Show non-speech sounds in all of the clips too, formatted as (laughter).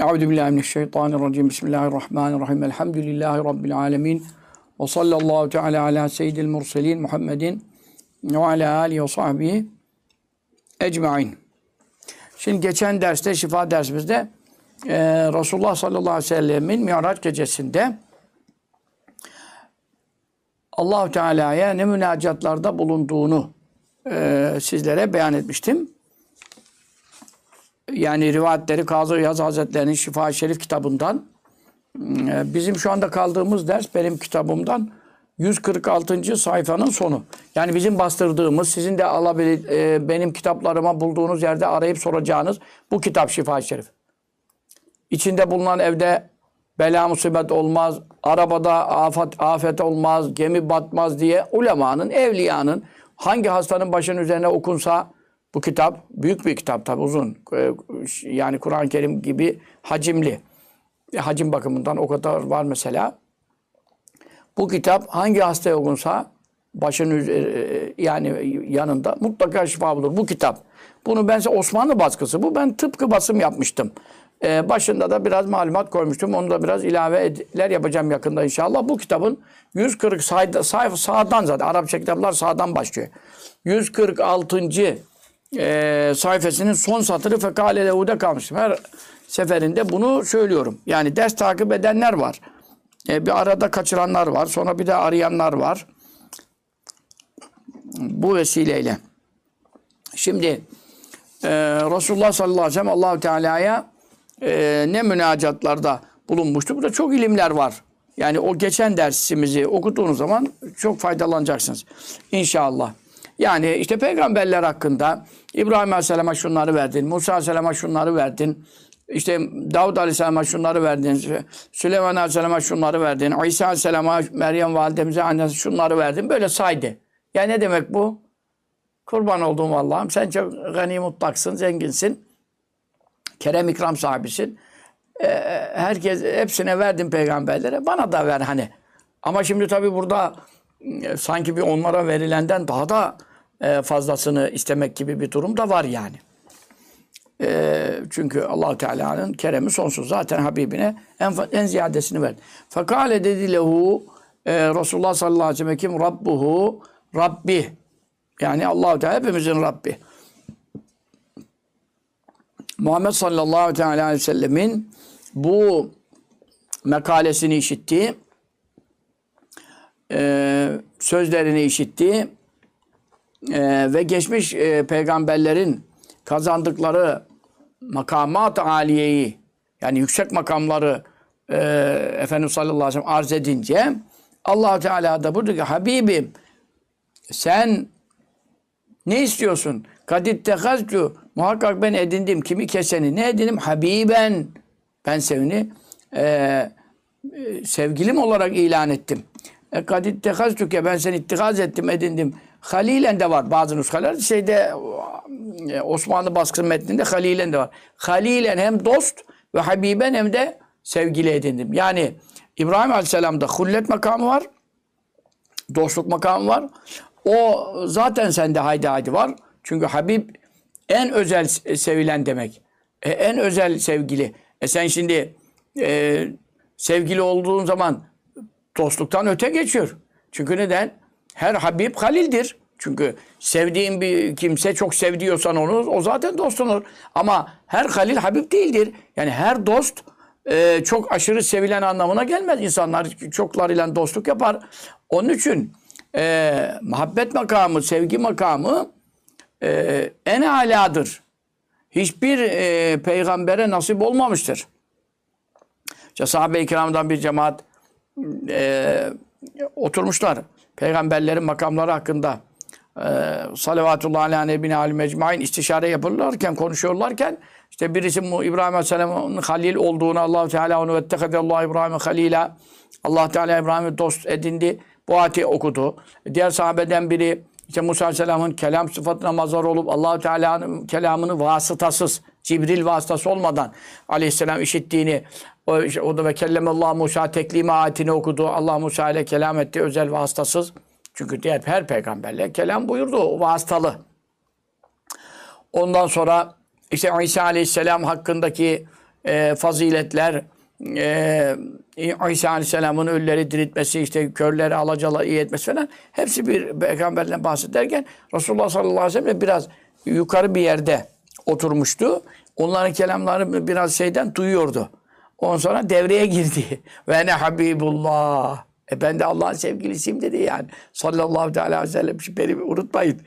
Euzu billahi mineşşeytanirracim. Bismillahirrahmanirrahim. Elhamdülillahi rabbil alamin. Ve sallallahu teala ala seyyidil murselin Muhammedin ve ala alihi ve sahbihi ecmaîn. Şimdi geçen derste, şifa dersimizde e, Resulullah sallallahu aleyhi ve sellemin Mi'raç gecesinde Allahu Teala'ya ne münacatlarda bulunduğunu e, sizlere beyan etmiştim. Yani rivayetleri Kazı Yaz Hazretleri'nin Şifa Şerif kitabından e, bizim şu anda kaldığımız ders benim kitabımdan 146. sayfanın sonu. Yani bizim bastırdığımız, sizin de alabilir, e, benim kitaplarıma bulduğunuz yerde arayıp soracağınız bu kitap Şifa Şerif. İçinde bulunan evde bela musibet olmaz, arabada afet, afet olmaz, gemi batmaz diye ulemanın, evliyanın hangi hastanın başının üzerine okunsa bu kitap büyük bir kitap tabi uzun. Ee, Yani Kur'an-ı Kerim gibi hacimli. E, Hacim bakımından o kadar var mesela. Bu kitap hangi hastaya okunsa başının üzeri- yani yanında mutlaka şifa bulur. Bu kitap. Bunu ben Osmanlı baskısı bu. Ben tıpkı basım yapmıştım. Ee, başında da biraz malumat koymuştum. Onu da biraz ilaveler yapacağım yakında inşallah. Bu kitabın 140 sayfa, sayfa sağdan zaten. Arapça kitaplar sağdan başlıyor. 146. E, sayfasının son satırı fekale lehude kalmıştım. Her seferinde bunu söylüyorum. Yani ders takip edenler var. E, bir arada kaçıranlar var. Sonra bir de arayanlar var. Bu vesileyle. Şimdi e, Resulullah sallallahu aleyhi ve sellem Allahu Teala'ya e, ne münacatlarda bulunmuştu. Burada çok ilimler var. Yani o geçen dersimizi okuduğunuz zaman çok faydalanacaksınız. İnşallah. Yani işte peygamberler hakkında İbrahim Aleyhisselam'a şunları verdin, Musa Aleyhisselam'a şunları verdin, işte Davud Aleyhisselam'a şunları verdin, Süleyman Aleyhisselam'a şunları verdin, İsa Aleyhisselam'a Meryem validemize annesi şunları verdin. Böyle saydı. Ya ne demek bu? Kurban olduğum Allah'ım sen çok gani mutlaksın, zenginsin. Kerem ikram sahibisin. Ee, herkes hepsine verdin peygamberlere. Bana da ver hani. Ama şimdi tabii burada sanki bir onlara verilenden daha da e, fazlasını istemek gibi bir durum da var yani. E, çünkü allah Teala'nın keremi sonsuz. Zaten Habibine en, en ziyadesini verdi. Fakale dedi lehu e, Resulullah sallallahu aleyhi ve sellem kim? Rabbuhu Rabbi. Yani allah Teala hepimizin Rabbi. Muhammed sallallahu aleyhi ve sellemin bu mekalesini işitti. Ee, sözlerini işitti. Ee, ve geçmiş e, peygamberlerin kazandıkları makamat aliyeyi yani yüksek makamları e, Efendimiz sallallahu aleyhi ve sellem arz edince allah Teala da burada ki Habibim sen ne istiyorsun? Kadit tehazcu. Muhakkak ben edindim. Kimi keseni? Ne edindim? Habiben. Ben sevini e, e, sevgilim olarak ilan ettim. E, kadit tehazcuke. Ben seni ittikaz ettim, edindim. Halilen de var bazı nuskalar. Şeyde e, Osmanlı baskı metninde halilen de var. Halilen hem dost ve habiben hem de sevgili edindim. Yani İbrahim Aleyhisselam'da hullet makamı var dostluk makamı var. O zaten sende haydi haydi var. Çünkü Habib en özel sevilen demek. E, en özel sevgili. E sen şimdi e, sevgili olduğun zaman dostluktan öte geçiyor. Çünkü neden? Her Habib Halil'dir. Çünkü sevdiğin bir kimse çok sevdiyorsan onu o zaten dostun olur. Ama her Halil Habib değildir. Yani her dost e, çok aşırı sevilen anlamına gelmez. İnsanlar çoklarıyla dostluk yapar. Onun için e, muhabbet makamı, sevgi makamı e, en aladır. Hiçbir e, peygambere nasip olmamıştır. İşte sahabe-i kiramdan bir cemaat e, oturmuşlar. Peygamberlerin makamları hakkında e, salavatullah ala nebine alim ecmain istişare yapılırken, konuşuyorlarken işte birisi İbrahim Aleyhisselam'ın halil olduğunu allah Teala onu vettekadallahu İbrahim'e halila Allah Teala İbrahim'i dost edindi. Bu ayeti okudu. Diğer sahabeden biri işte Musa Aleyhisselam'ın kelam sıfatına mazhar olup allah Teala'nın kelamını vasıtasız, Cibril vasıtası olmadan Aleyhisselam işittiğini o, işte, o da ve kellemallahu Musa teklime ayetini okudu. Allah Musa ile kelam etti özel vasıtasız. Çünkü diğer her peygamberle kelam buyurdu. O vasıtalı. Ondan sonra işte İsa Aleyhisselam hakkındaki e, faziletler, e, İsa Aleyhisselam'ın ölüleri diriltmesi, işte körleri alacalı iyi etmesi falan hepsi bir peygamberden bahsederken Resulullah sallallahu aleyhi ve sellem biraz yukarı bir yerde oturmuştu. Onların kelamları biraz şeyden duyuyordu. On sonra devreye girdi. (laughs) Ve ne Habibullah. E ben de Allah'ın sevgilisiyim dedi yani. Sallallahu aleyhi ve sellem. Beni unutmayın.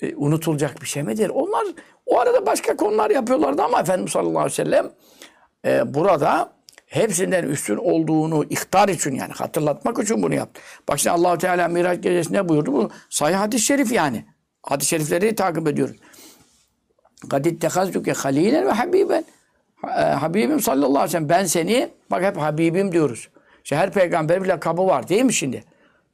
E, unutulacak bir şey midir? Onlar o arada başka konular yapıyorlardı ama Efendimiz sallallahu aleyhi ve sellem e, burada hepsinden üstün olduğunu ihtar için yani hatırlatmak için bunu yaptı. Bak şimdi Allahu Teala Miraç gecesinde buyurdu. Bu sahih hadis-i şerif yani. Hadis-i şerifleri takip ediyoruz. Kadit tehazduke halilen ve. Ha- Habibim sallallahu aleyhi ve sellem ben seni bak hep Habibim diyoruz. İşte her peygamberin bir lakabı var değil mi şimdi?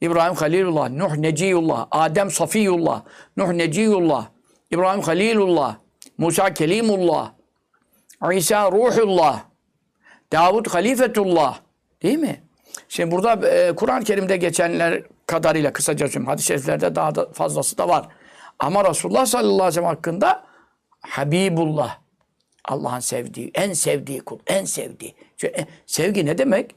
İbrahim Halilullah, Nuh Neciyullah, Adem Safiyullah, Nuh Neciyullah, İbrahim Halilullah, Musa Kelimullah, İsa Ruhullah, Davud Halifetullah. Değil mi? Şimdi burada e, Kur'an-ı Kerim'de geçenler kadarıyla kısaca söyleyeyim. Hadis-i şeriflerde daha da fazlası da var. Ama Resulullah sallallahu aleyhi ve sellem hakkında Habibullah. Allah'ın sevdiği, en sevdiği kul, en sevdiği. Çünkü, e, sevgi ne demek?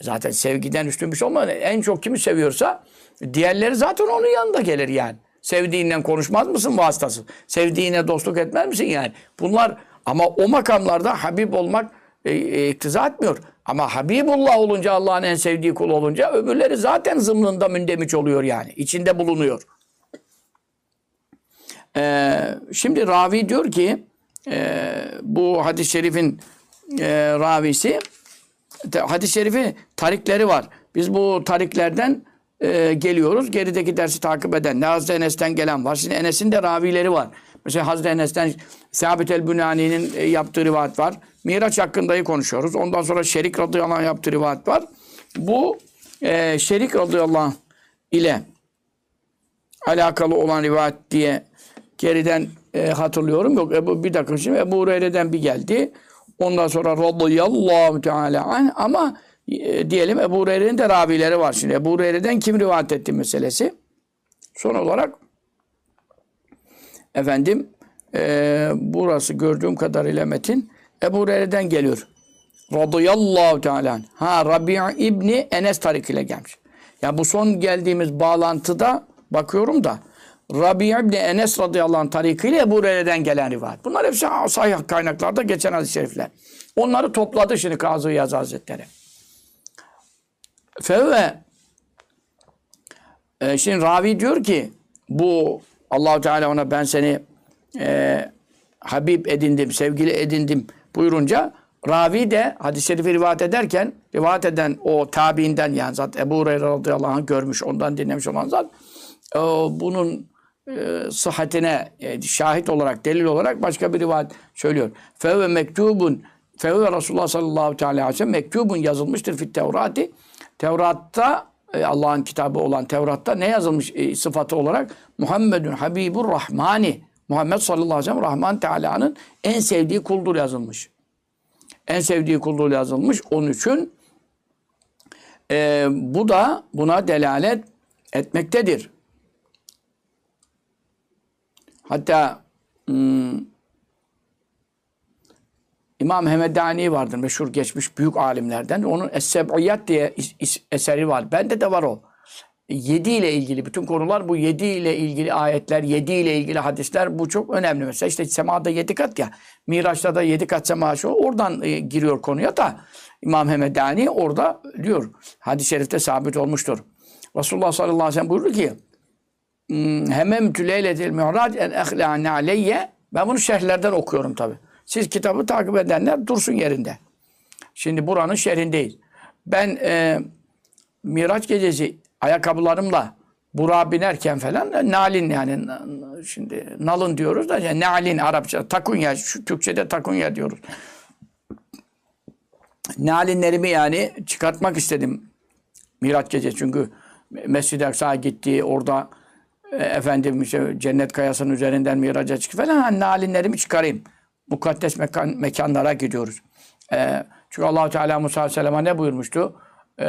Zaten sevgiden üstün bir şey olmaz. En çok kimi seviyorsa diğerleri zaten onun yanında gelir yani. Sevdiğinden konuşmaz mısın vasıtası? Sevdiğine dostluk etmez misin yani? Bunlar ama o makamlarda Habib olmak e, e, iktiza etmiyor. Ama Habibullah olunca Allah'ın en sevdiği kul olunca öbürleri zaten zımnında mündemiş oluyor yani. İçinde bulunuyor. Ee, şimdi ravi diyor ki e, bu hadis-i şerifin e, ravisi hadis-i şerifi tarikleri var. Biz bu tariklerden e, geliyoruz. Gerideki dersi takip eden. Ne Hazreti Enes'ten gelen var. Şimdi Enes'in de ravileri var. Mesela Hazreti Enes'ten Sabit el-Bünani'nin e, yaptığı rivayet var. Miraç hakkındayı konuşuyoruz. Ondan sonra Şerik radıyallahu anh yaptığı rivayet var. Bu e, Şerik radıyallahu anh ile alakalı olan rivayet diye geriden e, hatırlıyorum. Yok Ebu, bir dakika şimdi Ebu Hureyre'den bir geldi. Ondan sonra radıyallahu teala anh ama e, diyelim Ebu Hureyre'nin de ravileri var şimdi. Ebu Hureyre'den kim rivayet etti meselesi. Son olarak efendim e, burası gördüğüm kadarıyla metin Ebu Hureyre'den geliyor. Radıyallahu teala. Ha Rabi' İbni Enes tarik ile gelmiş. Ya bu son geldiğimiz bağlantıda bakıyorum da Rabi' İbni Enes radıyallahu anh tarikiyle Ebu Hureyre'den gelen rivayet. Bunlar hepsi sahih kaynaklarda geçen hadis-i şerifler. Onları topladı şimdi Kazı Yaz Hazretleri. Fevve e, şimdi ravi diyor ki bu Allahu Teala ona ben seni e, Habib edindim, sevgili edindim buyurunca ravi de hadis-i şerifi rivayet ederken rivayet eden o tabiinden yani zaten Ebu Hureyre radıyallahu anh görmüş, ondan dinlemiş olan zat e, bunun e, sıhhatine şahit olarak, delil olarak başka bir rivayet söylüyor. Fevve mektubun Fevve Resulullah sallallahu aleyhi ve sellem mektubun yazılmıştır fit Tevrati. Tevrat'ta e, Allah'ın kitabı olan Tevrat'ta ne yazılmış e, sıfatı olarak? Muhammedun Habibur Rahmani. Muhammed sallallahu aleyhi ve sellem Rahman Teala'nın en sevdiği kuldur yazılmış. En sevdiği kuldur yazılmış. Onun için e, bu da buna delalet etmektedir. Hatta hmm, İmam Hemedani vardır meşhur geçmiş büyük alimlerden. Onun Es-Seb'iyat diye is- is- eseri var. Bende de var o. Yedi ile ilgili bütün konular bu yedi ile ilgili ayetler, yedi ile ilgili hadisler bu çok önemli. Mesela işte semada yedi kat ya, Miraç'ta da yedi kat sema şu oradan e, giriyor konuya da İmam Hemedani orada diyor. Hadis-i şerifte sabit olmuştur. Resulullah sallallahu aleyhi ve sellem buyurdu ki "Hmm, Hememtü leyletil mi'rac en ehlâne aleyye ben bunu şerhlerden okuyorum tabi. Siz kitabı takip edenler dursun yerinde. Şimdi buranın şerhindeyiz. Ben e, Miraç gecesi ayakkabılarımla Burak'a binerken falan e, nalin yani şimdi nalın diyoruz da yani nalin Arapça takunya şu Türkçe'de takunya diyoruz. Nalinlerimi yani çıkartmak istedim Miraç gecesi çünkü Mescid-i Aksa'ya gitti orada efendim işte cennet kayasının üzerinden miraca çıktı falan hani nalinlerimi çıkarayım. Mukaddes mekan, mekanlara gidiyoruz. E, çünkü allah Teala Musa Aleyhisselam'a ne buyurmuştu? E,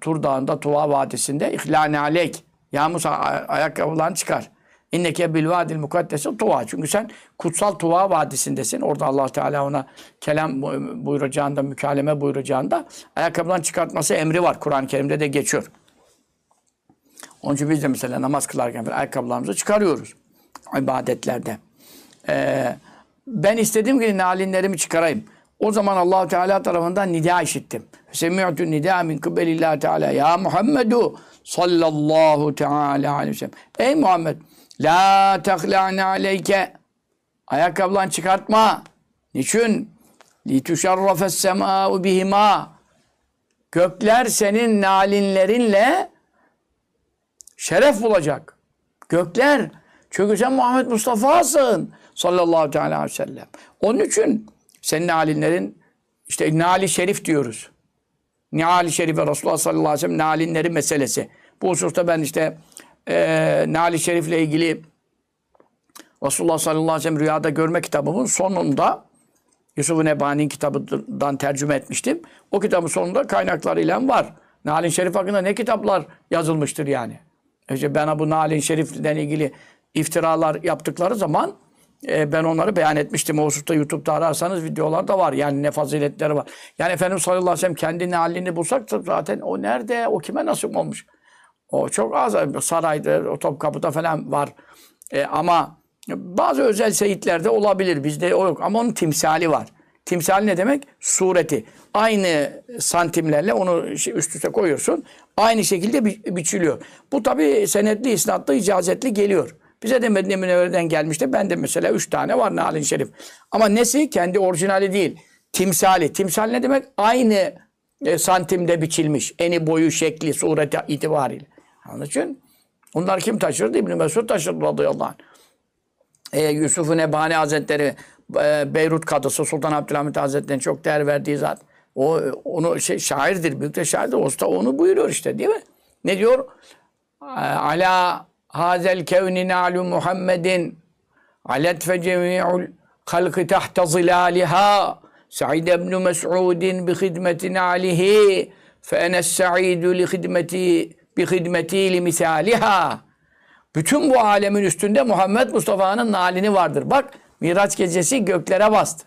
Tur Dağı'nda Tuva Vadisi'nde İhlâne aleyk. Ya Musa ay- ayakkabılarını çıkar. İnneke bil vadil mukaddesi tuva. Çünkü sen kutsal tuva vadisindesin. Orada allah Teala ona kelam buyuracağında, mükaleme buyuracağında ayakkabıdan çıkartması emri var. Kur'an-ı Kerim'de de geçiyor. Onun için biz de mesela namaz kılarken falan ayakkabılarımızı çıkarıyoruz. ibadetlerde. Ee, ben istedim ki nalinlerimi çıkarayım. O zaman Allahu Teala tarafından nida işittim. Semi'tu nida min kıbelillah Teala. Ya Muhammedu sallallahu teala aleyhi ve sellem. Ey Muhammed la tehla'ne aleyke ayakkabılarını çıkartma. Niçin? Lituşarrafes semâ'u bihima. Gökler senin nalinlerinle şeref bulacak. Gökler. Çünkü sen Muhammed Mustafa'sın. Sallallahu teala aleyhi ve sellem. Onun için senin nalinlerin işte nali şerif diyoruz. Nali şerife Resulullah sallallahu aleyhi ve sellem nalinleri meselesi. Bu hususta ben işte e, nali şerifle ilgili Resulullah sallallahu aleyhi ve sellem rüyada görme kitabımın sonunda Yusuf-u Nebani'nin kitabından tercüme etmiştim. O kitabın sonunda kaynaklarıyla var. Nalin Şerif hakkında ne kitaplar yazılmıştır yani. İşte bana bu Nalin Şerif'den ilgili iftiralar yaptıkları zaman e, ben onları beyan etmiştim. O hususta YouTube'da ararsanız videolar da var. Yani ne faziletleri var. Yani Efendimiz sallallahu aleyhi ve sellem kendi halini bulsak zaten o nerede, o kime nasip olmuş? O çok az. Sarayda, o Topkapı'da falan var. E, ama bazı özel seyitlerde olabilir. Bizde o yok. Ama onun timsali var. Timsal ne demek? Sureti. Aynı santimlerle onu üst üste koyuyorsun. Aynı şekilde bi biçiliyor. Bu tabi senetli, isnatlı, icazetli geliyor. Bize de Medine Münevvere'den gelmişti. Ben de mesela üç tane var Nalin Şerif. Ama nesi? Kendi orijinali değil. Timsali. Timsal ne demek? Aynı e, santimde biçilmiş. Eni boyu, şekli, sureti itibariyle. Onun için onlar kim taşırdı? İbn-i Mesud taşırdı radıyallahu anh. E, Yusuf-u Nebani Hazretleri e, Beyrut Kadısı Sultan Abdülhamit Hazretleri'nin çok değer verdiği zat. O onu şey şairdir, büyük de şairdir. Usta onu buyuruyor işte değil mi? Ne diyor? Ala hazel kevni nalu Muhammedin alet fe cemi'ul halkı tahta zilaliha Sa'id ibn Mes'udin bi hidmeti nalihi fe enes sa'idu li hidmeti bi hidmeti li misaliha bütün bu alemin üstünde Muhammed Mustafa'nın nalini vardır. Bak Miraç gecesi göklere bastı.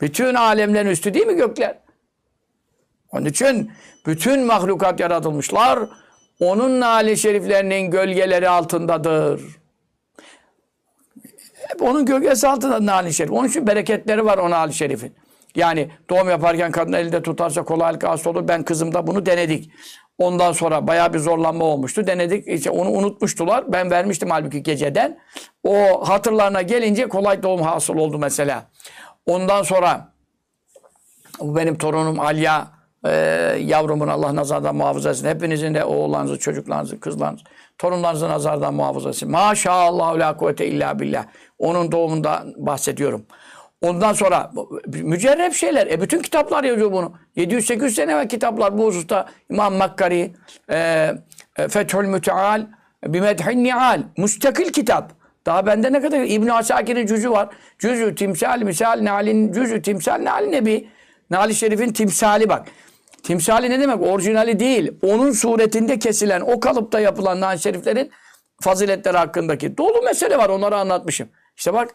Bütün alemlerin üstü değil mi gökler? Onun için bütün mahlukat yaratılmışlar. Onun nali şeriflerinin gölgeleri altındadır. Hep onun gölgesi altında nali şerif. Onun için bereketleri var o nali şerifin. Yani doğum yaparken kadın elinde tutarsa kolaylık hasta olur. Ben kızımda bunu denedik. Ondan sonra bayağı bir zorlanma olmuştu. Denedik. İşte onu unutmuştular. Ben vermiştim halbuki geceden. O hatırlarına gelince kolay doğum hasıl oldu mesela. Ondan sonra bu benim torunum Alya e, yavrumun Allah nazardan muhafaza etsin. Hepinizin de oğullarınızı, çocuklarınızı, kızlarınızı, torunlarınızı nazardan muhafaza etsin. Maşallah la kuvvete illa billah. Onun doğumundan bahsediyorum. Ondan sonra mücerrep şeyler. E bütün kitaplar yazıyor bunu. 700-800 sene evvel kitaplar bu hususta İmam Makkari, e, e, Fethül Müteal, Bimedhin Nial. Müstakil kitap. Daha bende ne kadar İbn Asakir'in cüzü var. Cüzü timsal misal nalin cüzü timsal nal nebi. Nali Şerif'in timsali bak. Timsali ne demek? Orijinali değil. Onun suretinde kesilen, o kalıpta yapılan Nali Şeriflerin faziletleri hakkındaki dolu mesele var. Onları anlatmışım. İşte bak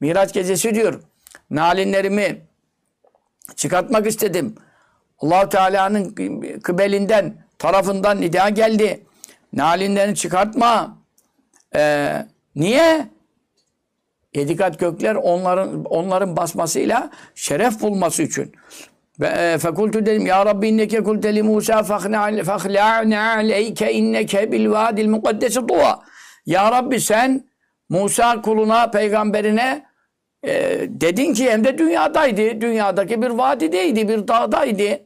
Miraç gecesi diyor. Nalinlerimi çıkartmak istedim. allah Teala'nın kıbelinden, tarafından nida geldi. Nalinlerini çıkartma. Ee, niye? Yedi kat gökler onların onların basmasıyla şeref bulması için. Ve fekultu dedim ya Rabbi inneke kulte li Musa fakhla'ne aleyke inneke bil vadil mukaddesi dua. Ya Rabbi sen Musa kuluna, peygamberine e, dedin ki hem de dünyadaydı. Dünyadaki bir vadideydi, bir dağdaydı.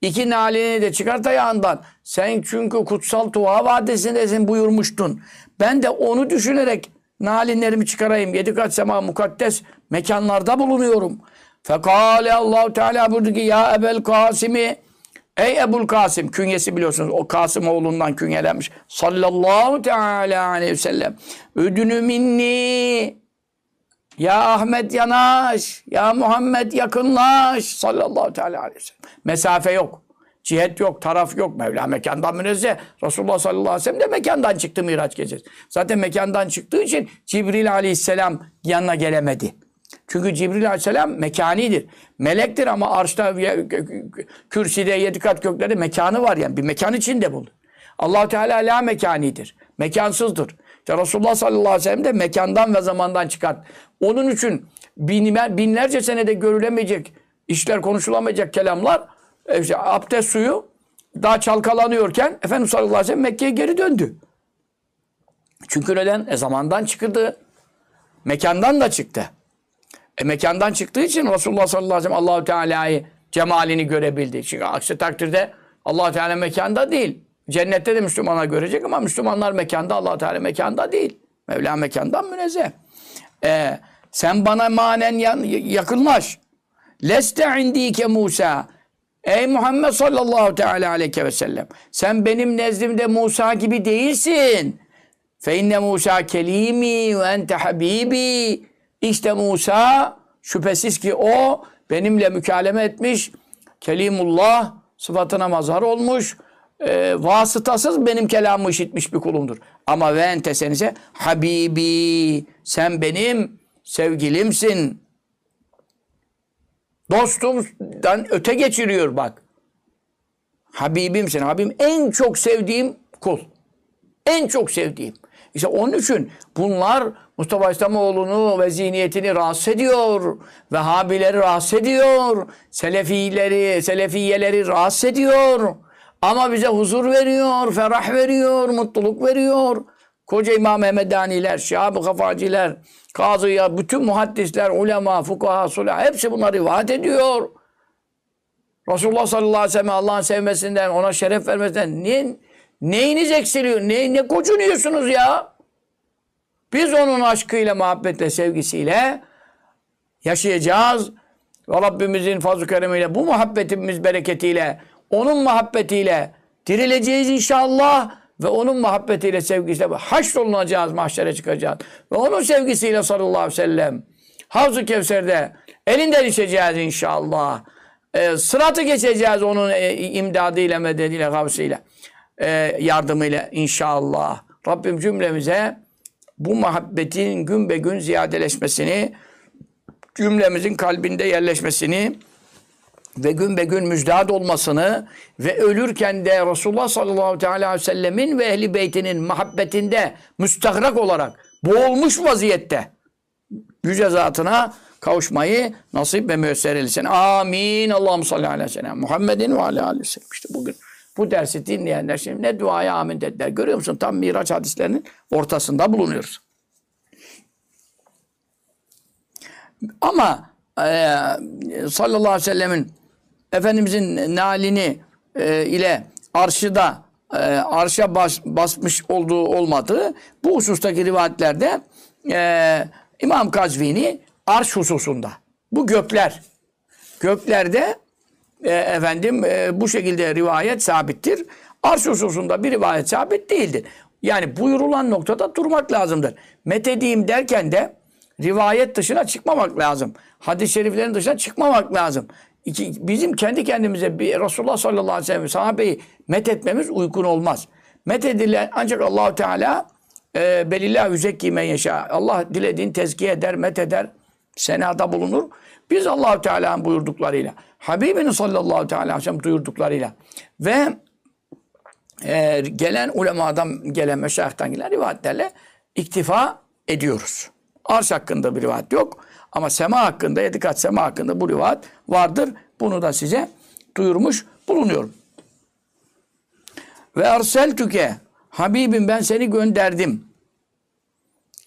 İki nalini de çıkart ayağından. Sen çünkü kutsal Tuha Vadisi'ndesin buyurmuştun. Ben de onu düşünerek nalinlerimi çıkarayım. Yedi kat sema mukaddes mekanlarda bulunuyorum. Fekale Allahu Teala buyurdu ki ya Ebel Kasimi Ey Ebul Kasım künyesi biliyorsunuz o Kasım oğlundan künyelenmiş. Sallallahu teala aleyhi ve sellem. Ödünü minni ya Ahmet yanaş, ya Muhammed yakınlaş sallallahu teala aleyhi ve sellem. Mesafe yok. Cihet yok, taraf yok. Mevla mekandan münezzeh. Resulullah sallallahu aleyhi ve sellem de mekandan çıktı Miraç gecesi. Zaten mekandan çıktığı için Cibril aleyhisselam yanına gelemedi. Çünkü Cibril aleyhisselam mekanidir. Melektir ama arşta, kürsüde, yedi kat göklerde mekanı var yani. Bir mekan içinde bulunur. allah Teala la mekanidir. Mekansızdır. İşte Resulullah sallallahu aleyhi ve sellem de mekandan ve zamandan çıkar. Onun için binler, binlerce senede görülemeyecek işler, konuşulamayacak kelamlar e, işte abdest suyu daha çalkalanıyorken Efendimiz sallallahu aleyhi ve sellem Mekke'ye geri döndü. Çünkü neden? E zamandan çıktı. Mekandan da çıktı. E mekandan çıktığı için Resulullah sallallahu aleyhi ve sellem Allahu Teala'yı cemalini görebildi. Çünkü aksi takdirde allah Teala mekanda değil. Cennette de Müslümanlar görecek ama Müslümanlar mekanda, allah Teala mekanda değil. Mevla mekandan münezzeh. E, sen bana manen yan, yakınlaş. Leste indike Musa. Ey Muhammed sallallahu teala aleyhi ve sellem. Sen benim nezdimde Musa gibi değilsin. Fe inne Musa kelimi ve ente habibi. İşte Musa şüphesiz ki o benimle mükaleme etmiş. Kelimullah sıfatına mazhar olmuş. E, vasıtasız benim kelamımı işitmiş bir kulumdur. Ama ve ente sen ise habibi. Sen benim sevgilimsin. Dostumdan öte geçiriyor bak. Habibimsin. Habibim en çok sevdiğim kul. En çok sevdiğim. İşte onun için bunlar Mustafa İslamoğlu'nu ve zihniyetini rahatsız ediyor. Vehhabileri rahatsız ediyor. Selefileri, Selefiyeleri rahatsız ediyor. Ama bize huzur veriyor, ferah veriyor, mutluluk veriyor. Koca İmam Mehmedaniler, Şahab-ı Kafaciler, Kazıya, bütün muhaddisler, ulema, fukaha, sulah hepsi bunları rivayet ediyor. Resulullah sallallahu aleyhi ve sellem Allah'ın sevmesinden, ona şeref vermesinden niye, neyiniz eksiliyor? Ne, ne kocunuyorsunuz ya? Biz onun aşkıyla, muhabbetle, sevgisiyle yaşayacağız. Ve Rabbimizin fazl-ı keremiyle, bu muhabbetimiz bereketiyle, onun muhabbetiyle dirileceğiz inşallah. Ve onun muhabbetiyle, sevgisiyle haşrolunacağız, mahşere çıkacağız. Ve onun sevgisiyle sallallahu aleyhi ve sellem Havzu Kevser'de elinden içeceğiz inşallah. E, sıratı geçeceğiz onun e, imdadıyla, medeniyle, gavsiyle, e, yardımıyla inşallah. Rabbim cümlemize bu muhabbetin gün be gün ziyadeleşmesini, cümlemizin kalbinde yerleşmesini, ve gün be gün müjdat olmasını ve ölürken de Resulullah sallallahu aleyhi ve sellemin ve ehli beytinin muhabbetinde müstahrak olarak boğulmuş vaziyette yüce zatına kavuşmayı nasip ve müyesser eylesin. Amin. Allahu salli aleyhi ve sellem. Muhammedin ve aleyhi ve sellem. İşte bugün bu dersi dinleyenler şimdi ne duaya amin dediler. Görüyor musun? Tam Miraç hadislerinin ortasında bulunuyoruz. Ama e, sallallahu aleyhi ve sellemin Efendimizin nalini e, ile arşıda e, arşa bas, basmış olduğu olmadığı bu husustaki rivayetlerde e, İmam Kazvini arş hususunda bu gökler göklerde e, efendim e, bu şekilde rivayet sabittir. Arş hususunda bir rivayet sabit değildir. Yani buyurulan noktada durmak lazımdır. Methedeyim derken de rivayet dışına çıkmamak lazım. Hadis-i şeriflerin dışına çıkmamak lazım. İki, bizim kendi kendimize bir Resulullah sallallahu aleyhi ve sellem sahabeyi met etmemiz uygun olmaz. Met edilen ancak allah Teala e, belillah yüzekki men yaşa. Allah dilediğin tezkiye eder, met eder, senada bulunur. Biz allah Teala'nın buyurduklarıyla, Habibinin sallallahu teala aleyhi ve sellem duyurduklarıyla ve e, gelen ulemadan gelen, meşayihtan gelen rivayetlerle iktifa ediyoruz. Arş hakkında bir rivayet yok. Ama sema hakkında, yedi kat sema hakkında bu rivayet vardır. Bunu da size duyurmuş bulunuyorum. Ve arseltüke Habibim ben seni gönderdim.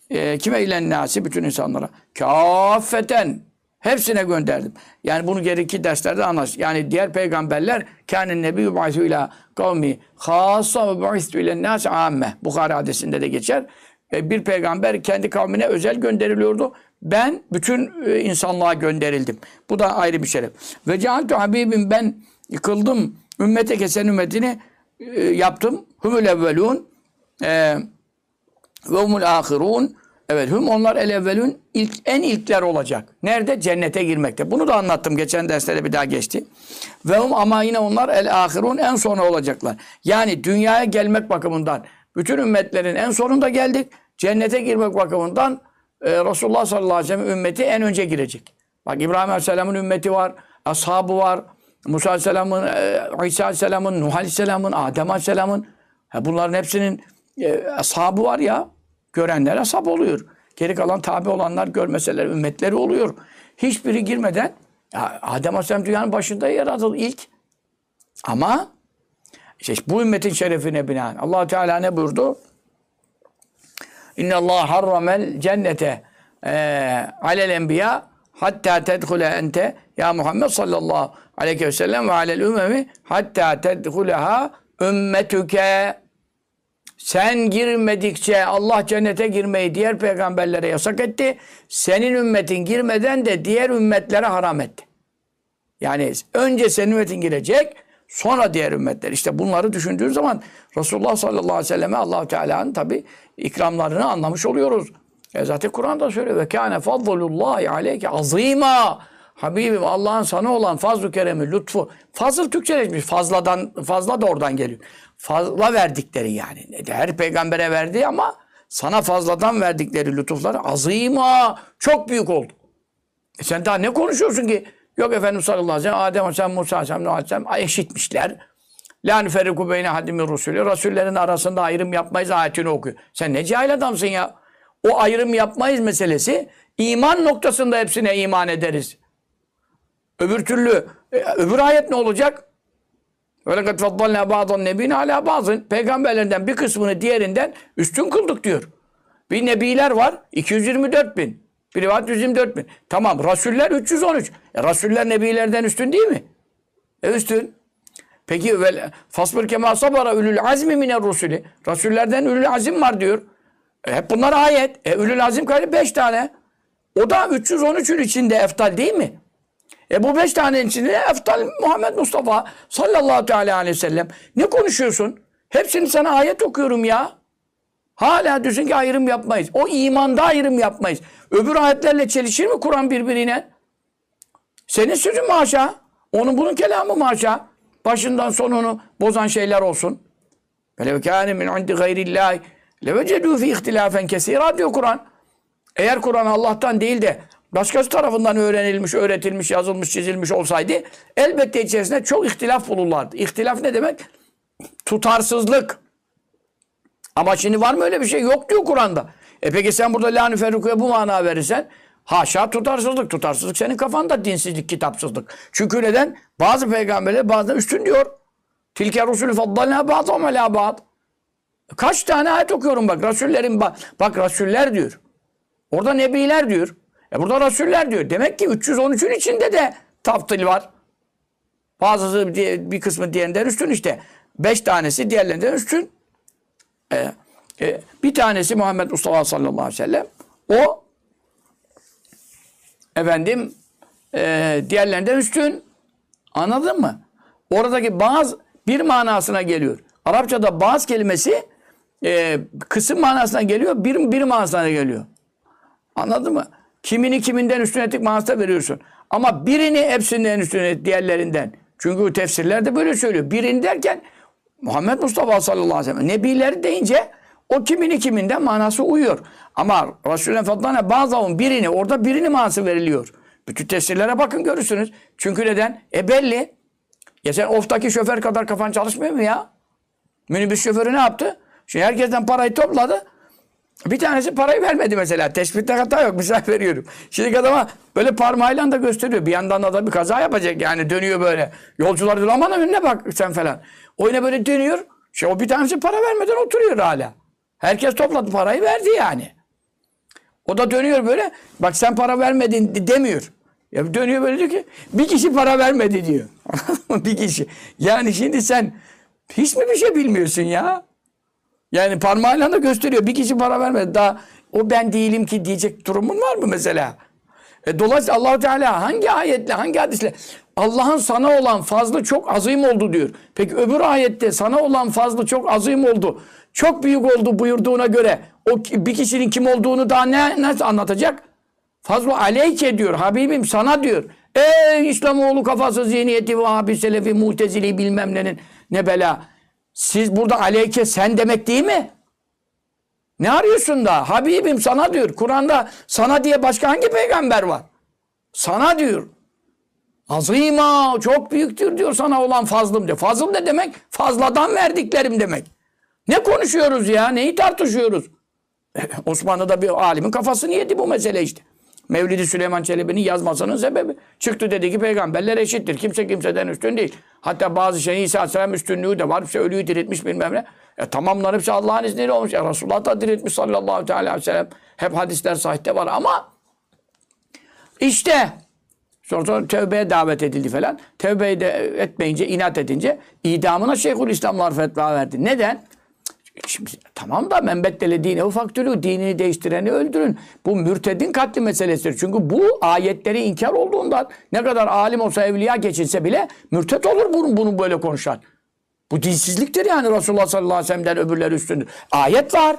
E, kime ilen nasi? Bütün insanlara. Kâffeten. Hepsine gönderdim. Yani bunu geri iki derslerde anlaş. Yani diğer peygamberler kânen nebiyyü ba'su ila kavmi khâsa ve ba'istü ilen nâsi âmme. Bukhari hadisinde de geçer. E, bir peygamber kendi kavmine özel gönderiliyordu. Ben bütün e, insanlığa gönderildim. Bu da ayrı bir şeref. Ve cealtu habibim ben yıkıldım. Ümmete kesen ümmetini e, yaptım. Humul evvelun ve humul ahirun Evet hüm onlar el evvelün ilk, en ilkler olacak. Nerede? Cennete girmekte. Bunu da anlattım. Geçen derslerde bir daha geçti. Ve hum ama yine onlar el ahirun en sona olacaklar. Yani dünyaya gelmek bakımından bütün ümmetlerin en sonunda geldik. Cennete girmek bakımından e, Resulullah sallallahu aleyhi ve sellem ümmeti en önce girecek. Bak İbrahim aleyhisselamın ümmeti var. Ashabı var. Musa aleyhisselamın, e, İsa aleyhisselamın, Nuh aleyhisselamın, Adem aleyhisselamın. Ha, bunların hepsinin e, ashabı var ya. Görenler ashab oluyor. Geri kalan tabi olanlar görmeseler ümmetleri oluyor. Hiçbiri girmeden ya Adem Aleyhisselam dünyanın başında yaratıldı ilk. Ama işte bu ümmetin şerefine binaen allah Teala ne buyurdu? İnne Allah harramel cennete eee alel enbiya hatta tedhule ente ya Muhammed sallallahu aleyhi ve sellem ve alel ümmemi hatta tedhuleha ümmetüke sen girmedikçe Allah cennete girmeyi diğer peygamberlere yasak etti. Senin ümmetin girmeden de diğer ümmetlere haram etti. Yani önce senin ümmetin girecek, sonra diğer ümmetler. İşte bunları düşündüğün zaman Resulullah sallallahu aleyhi ve selleme allah Teala'nın tabi ikramlarını anlamış oluyoruz. E zaten Kur'an'da söylüyor. Ve kâne fadlullahi aleyke azîmâ. Habibim Allah'ın sana olan fazl-ı keremi, lütfu. Fazıl Türkçeleşmiş. Fazladan, fazla da oradan geliyor. Fazla verdikleri yani. Her peygambere verdi ama sana fazladan verdikleri lütuflar azîmâ. Çok büyük oldu. E sen daha ne konuşuyorsun ki? Yok efendim sallallahu aleyhi ve sellem, Adem aleyhisselam, Musa aleyhisselam, Nuh aleyhisselam eşitmişler. La nüferriku beyne hadimi rusulü. Rasullerin arasında ayrım yapmayız ayetini okuyor. Sen ne cahil adamsın ya. O ayrım yapmayız meselesi iman noktasında hepsine iman ederiz. Öbür türlü, e, öbür ayet ne olacak? Kat faddalna ba'dan nebine ala bazın. Peygamberlerden bir kısmını diğerinden üstün kıldık diyor. Bir nebiler var 224 bin. Bir rivayet 124 bin. Tamam Rasuller 313. E, Rasuller nebilerden üstün değil mi? E üstün. Peki vel fasbir kema sabara ülül azmi miner rusuli. Rasullerden ülül azim var diyor. E, hep bunlar ayet. E, ülül azim kaç? 5 tane. O da 313'ün içinde eftal değil mi? E bu beş tanenin içinde eftal Muhammed Mustafa sallallahu teala aleyhi ve sellem. Ne konuşuyorsun? Hepsini sana ayet okuyorum ya. Hala diyorsun ki ayrım yapmayız. O imanda ayrım yapmayız. Öbür ayetlerle çelişir mi Kur'an birbirine? Senin sözün maşa. Onun bunun kelamı maşa. Başından sonunu bozan şeyler olsun. Velev kâne min indi gayrillâhi levecedû fî ihtilâfen kesîrâ diyor Kur'an. Eğer Kur'an Allah'tan değil de başkası tarafından öğrenilmiş, öğretilmiş, yazılmış, çizilmiş olsaydı elbette içerisinde çok ihtilaf bulurlardı. İhtilaf ne demek? Tutarsızlık. Ama şimdi var mı öyle bir şey? Yok diyor Kur'an'da. E peki sen burada la ferrukuya bu mana verirsen haşa tutarsızlık. Tutarsızlık senin kafanda dinsizlik, kitapsızlık. Çünkü neden? Bazı peygamberler bazen üstün diyor. Tilke rusulü faddalna ba'dhum ala ba'd. Kaç tane ayet okuyorum bak. Rasullerin bak, bak rasuller diyor. Orada nebiler diyor. E burada rasuller diyor. Demek ki 313'ün içinde de taftil var. Bazısı bir kısmı diğerinden üstün işte. Beş tanesi diğerlerinden üstün. E, e, bir tanesi Muhammed Mustafa sallallahu aleyhi ve sellem. O efendim e, diğerlerinden üstün. Anladın mı? Oradaki bazı bir manasına geliyor. Arapçada bazı kelimesi e, kısım manasına geliyor, bir, bir manasına geliyor. Anladın mı? Kimini kiminden üstün ettik manasına veriyorsun. Ama birini hepsinden üstün et diğerlerinden. Çünkü tefsirler de böyle söylüyor. Birini derken Muhammed Mustafa sallallahu aleyhi ve sellem. Nebiler deyince o kimini kiminden manası uyuyor. Ama Resulü'nün fadlana bazıların birini orada birini manası veriliyor. Bütün tefsirlere bakın görürsünüz. Çünkü neden? E belli. Ya sen oftaki şoför kadar kafan çalışmıyor mu ya? Minibüs şoförü ne yaptı? Şimdi herkesten parayı topladı. Bir tanesi parayı vermedi mesela. Tespitte hata yok. Misal (laughs) veriyorum. Şimdi adama böyle parmağıyla da gösteriyor. Bir yandan da, bir kaza yapacak. Yani dönüyor böyle. Yolcular diyor aman önüne bak sen falan. O böyle dönüyor. Şey, o bir tanesi para vermeden oturuyor hala. Herkes topladı parayı verdi yani. O da dönüyor böyle. Bak sen para vermedin demiyor. Ya dönüyor böyle diyor ki bir kişi para vermedi diyor. (laughs) bir kişi. Yani şimdi sen hiç mi bir şey bilmiyorsun ya? Yani parmağıyla da gösteriyor. Bir kişi para vermedi. Daha o ben değilim ki diyecek durumun var mı mesela? E, dolayısıyla allah Teala hangi ayetle, hangi hadisle Allah'ın sana olan fazlı çok azim oldu diyor. Peki öbür ayette sana olan fazlı çok azim oldu. çok büyük oldu buyurduğuna göre o bir kişinin kim olduğunu daha ne nasıl anlatacak? Fazlu aleyke diyor. Habibim sana diyor. Ey İslamoğlu kafası zihniyeti Vahabi Selefi Mutezili bilmem nenin ne bela. Siz burada aleyke sen demek değil mi? Ne arıyorsun da? Habibim sana diyor. Kur'an'da sana diye başka hangi peygamber var? Sana diyor. Azima çok büyüktür diyor sana olan fazlım diyor. Fazıl ne demek? Fazladan verdiklerim demek. Ne konuşuyoruz ya? Neyi tartışıyoruz? (laughs) Osmanlı'da bir alimin kafasını yedi bu mesele işte. Mevlidi Süleyman Çelebi'nin yazmasının sebebi. Çıktı dedi ki peygamberler eşittir. Kimse kimseden üstün değil. Hatta bazı şey İsa Aleyhisselam üstünlüğü de var. İşte ölüyü diriltmiş bilmem ne. E, tamam bunlar hepsi Allah'ın izniyle olmuş. E, Resulullah da diriltmiş sallallahu teala aleyhi ve sellem. Hep hadisler sahihte var ama işte Sonra, sonra tövbeye davet edildi falan. Tövbeyi de etmeyince, inat edince idamına Şeyhül İslamlar fetva verdi. Neden? Şimdi tamam da men beddele dine ufaktülü dinini değiştireni öldürün. Bu mürtedin katli meselesidir. Çünkü bu ayetleri inkar olduğundan ne kadar alim olsa evliya geçinse bile mürted olur bunu, bunu böyle konuşan. Bu dinsizliktir yani Resulullah sallallahu aleyhi ve sellem'den öbürleri üstündür. Ayet var.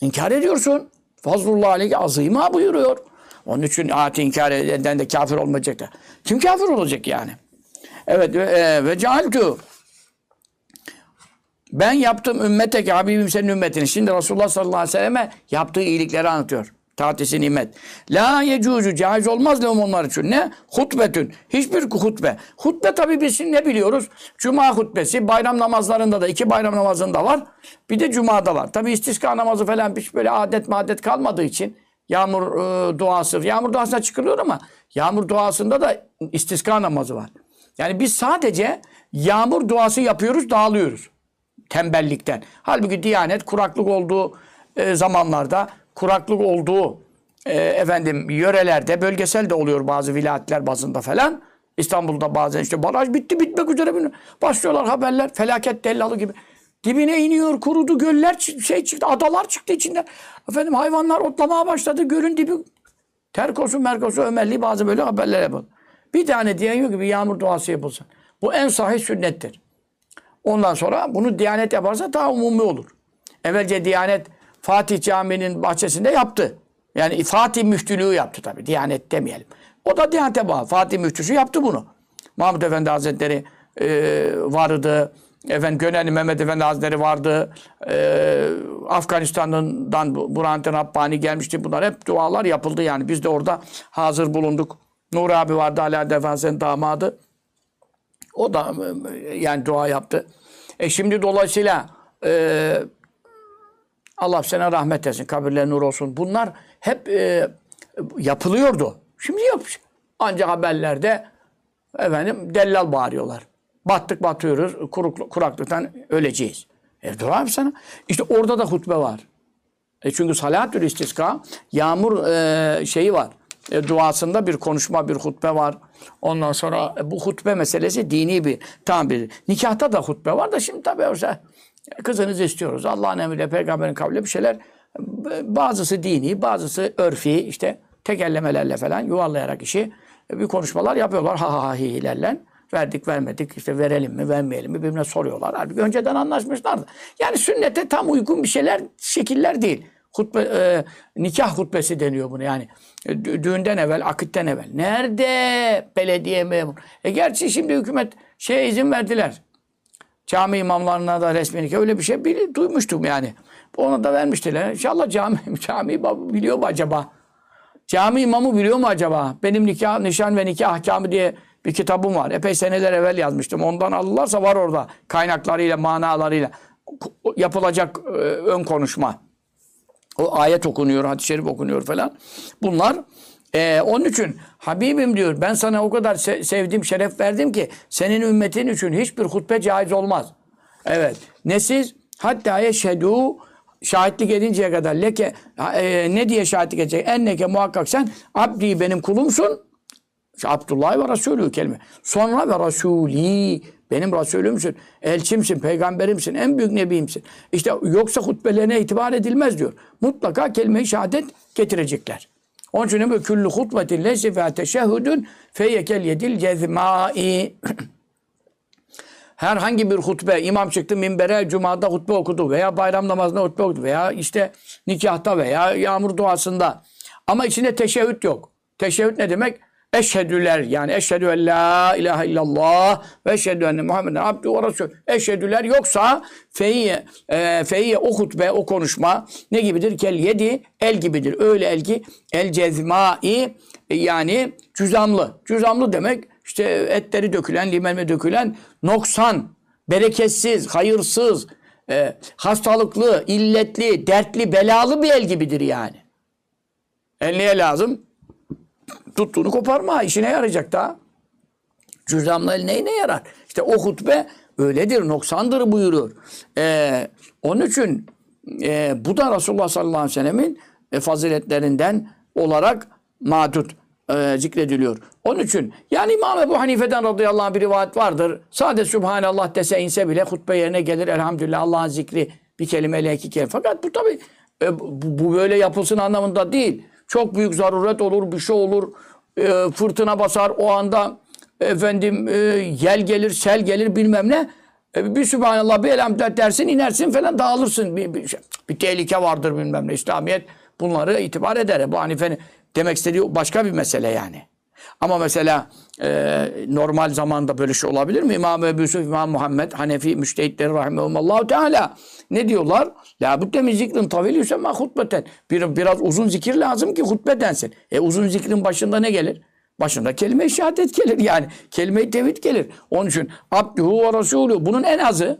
İnkar ediyorsun. Fazlullah aleyhi azima buyuruyor. Onun için ayeti inkar eden de kafir olmayacak da. Kim kafir olacak yani? Evet ve, e, cealtu ben yaptım ümmete ki Habibim senin ümmetini. Şimdi Resulullah sallallahu aleyhi ve selleme yaptığı iyilikleri anlatıyor. Tahtisi nimet. La yecuzu caiz olmaz lehum onlar için. Ne? Hutbetün. Hiçbir hutbe. Hutbe tabi biz ne biliyoruz? Cuma hutbesi. Bayram namazlarında da iki bayram namazında var. Bir de cumada var. Tabi istiska namazı falan hiç böyle adet madet kalmadığı için yağmur e, duası. Yağmur duasına çıkılıyor ama yağmur duasında da istiska namazı var. Yani biz sadece yağmur duası yapıyoruz, dağılıyoruz tembellikten. Halbuki Diyanet kuraklık olduğu e, zamanlarda, kuraklık olduğu e, efendim yörelerde, bölgesel de oluyor bazı vilayetler bazında falan. İstanbul'da bazen işte baraj bitti bitmek üzere başlıyorlar haberler felaket dellalı gibi. Dibine iniyor kurudu göller şey çıktı adalar çıktı içinden. Efendim hayvanlar otlamaya başladı gölün dibi Terkosu, Merkosu, Ömerli bazı böyle haberler yapıldı. Bir tane diyen yok ki bir yağmur duası yapılsın. Bu en sahih sünnettir. Ondan sonra bunu Diyanet yaparsa daha umumi olur. Evvelce Diyanet Fatih Camii'nin bahçesinde yaptı. Yani Fatih müftülüğü yaptı tabii. Diyanet demeyelim. O da Diyanet'e bağlı. Fatih müftüsü yaptı bunu. Mahmud Efendi Hazretleri e, vardı. Efendim Gönenli Mehmet Efendi Hazretleri vardı. E, Afganistan'dan Bu- Burhanettin Rabbani gelmişti. Bunlar hep dualar yapıldı yani. Biz de orada hazır bulunduk. Nur abi vardı Ali Adem Efendimiz'in damadı. O da yani dua yaptı. E şimdi dolayısıyla e, Allah sana rahmet etsin, kabirler nur olsun. Bunlar hep e, yapılıyordu. Şimdi yok. Ancak haberlerde efendim dellal bağırıyorlar. Battık batıyoruz, kuruk, kuraklıktan öleceğiz. E dua yap sana. İşte orada da hutbe var. E çünkü salatül istiska yağmur e, şeyi var. E, duasında bir konuşma, bir hutbe var. Ondan sonra e, bu hutbe meselesi dini bir tam bir. Nikahta da hutbe var da şimdi tabii oysa e, kızınızı istiyoruz. Allah'ın emriyle peygamberin kavliyle bir şeyler e, bazısı dini, bazısı örfi işte tekellemelerle falan yuvarlayarak işi bir konuşmalar yapıyorlar ha ha ha hilerle. Verdik vermedik işte verelim mi vermeyelim mi birbirine soruyorlar. Halbuki önceden anlaşmışlardı. Yani sünnete tam uygun bir şeyler şekiller değil. Hutbe, e, nikah hutbesi deniyor bunu yani. E, dü- düğünden evvel, akitten evvel. Nerede belediye memur? E gerçi şimdi hükümet şeye izin verdiler. Cami imamlarına da resmi nikah öyle bir şey bili, duymuştum yani. Ona da vermiştiler. İnşallah cami, (laughs) cami biliyor mu acaba? Cami imamı biliyor mu acaba? Benim nikah, nişan ve nikah ahkamı diye bir kitabım var. Epey seneler evvel yazmıştım. Ondan alırlarsa var orada. Kaynaklarıyla, manalarıyla yapılacak e, ön konuşma. O ayet okunuyor, hadis-i şerif okunuyor falan. Bunlar e, onun için Habibim diyor ben sana o kadar se- sevdim, şeref verdim ki senin ümmetin için hiçbir hutbe caiz olmaz. Evet. Ne siz? Hatta yeşhedû şahitlik edinceye kadar leke e, ne diye şahitlik edecek? Enneke muhakkak sen abdi benim kulumsun. İşte Abdullah ve Resulü kelime. Sonra ve Resulü benim Resulümsün, elçimsin, peygamberimsin, en büyük nebiyimsin. İşte yoksa hutbelerine itibar edilmez diyor. Mutlaka kelime-i şehadet getirecekler. Onun için bu küllü hutbetin leysi fe teşehhüdün feyyekel yedil cezmai. (clears throat) herhangi bir hutbe, imam çıktı minbere, cumada hutbe okudu veya bayram namazında hutbe okudu veya işte nikahta veya yağmur duasında. Ama içinde teşehhüd yok. Teşehhüd ne demek? Eşhedüler yani eşhedü en la ilahe illallah ve eşhedü enne Muhammeden abdü ve resul. Eşhedüler yoksa feyye, e, feyye o hutbe, o konuşma ne gibidir? Kel yedi, el gibidir. Öyle el ki el cezmai e, yani cüzamlı. Cüzamlı demek işte etleri dökülen, limelme dökülen noksan, bereketsiz, hayırsız, e, hastalıklı, illetli, dertli, belalı bir el gibidir yani. El niye lazım? Tuttuğunu koparma. işine yarayacak da. Cüzdanla el neyine yarar? İşte o hutbe öyledir, noksandır buyuruyor. Ee, onun için e, bu da Resulullah sallallahu aleyhi ve sellemin e, faziletlerinden olarak madut e, zikrediliyor. Onun için yani İmam Ebu Hanife'den radıyallahu anh bir rivayet vardır. Sadece Subhanallah dese inse bile hutbe yerine gelir. Elhamdülillah Allah'ın zikri bir kelimeyle iki kelime. Fakat bu tabi e, bu, bu böyle yapılsın anlamında değil. Çok büyük zaruret olur, bir şey olur. E, fırtına basar o anda efendim e, yel gelir, sel gelir bilmem ne. E, bir Sübhanallah, bir elhamdülillah dersin, inersin falan dağılırsın. Bir, bir, şey, bir tehlike vardır bilmem ne. İslamiyet bunları itibar eder. Bu Hanife'nin demek istediği başka bir mesele yani. Ama mesela e, normal zamanda böyle şey olabilir mi? İmam Ebu Yusuf, İmam Muhammed, Hanefi, Müştehitleri Rahimehumallahu Teala ne diyorlar? La budde min zikrin tavil yusemma hutbeten. Bir, biraz uzun zikir lazım ki hutbe densin. E uzun zikrin başında ne gelir? Başında kelime-i şehadet gelir yani. Kelime-i tevhid gelir. Onun için abduhu ve rasulü bunun en azı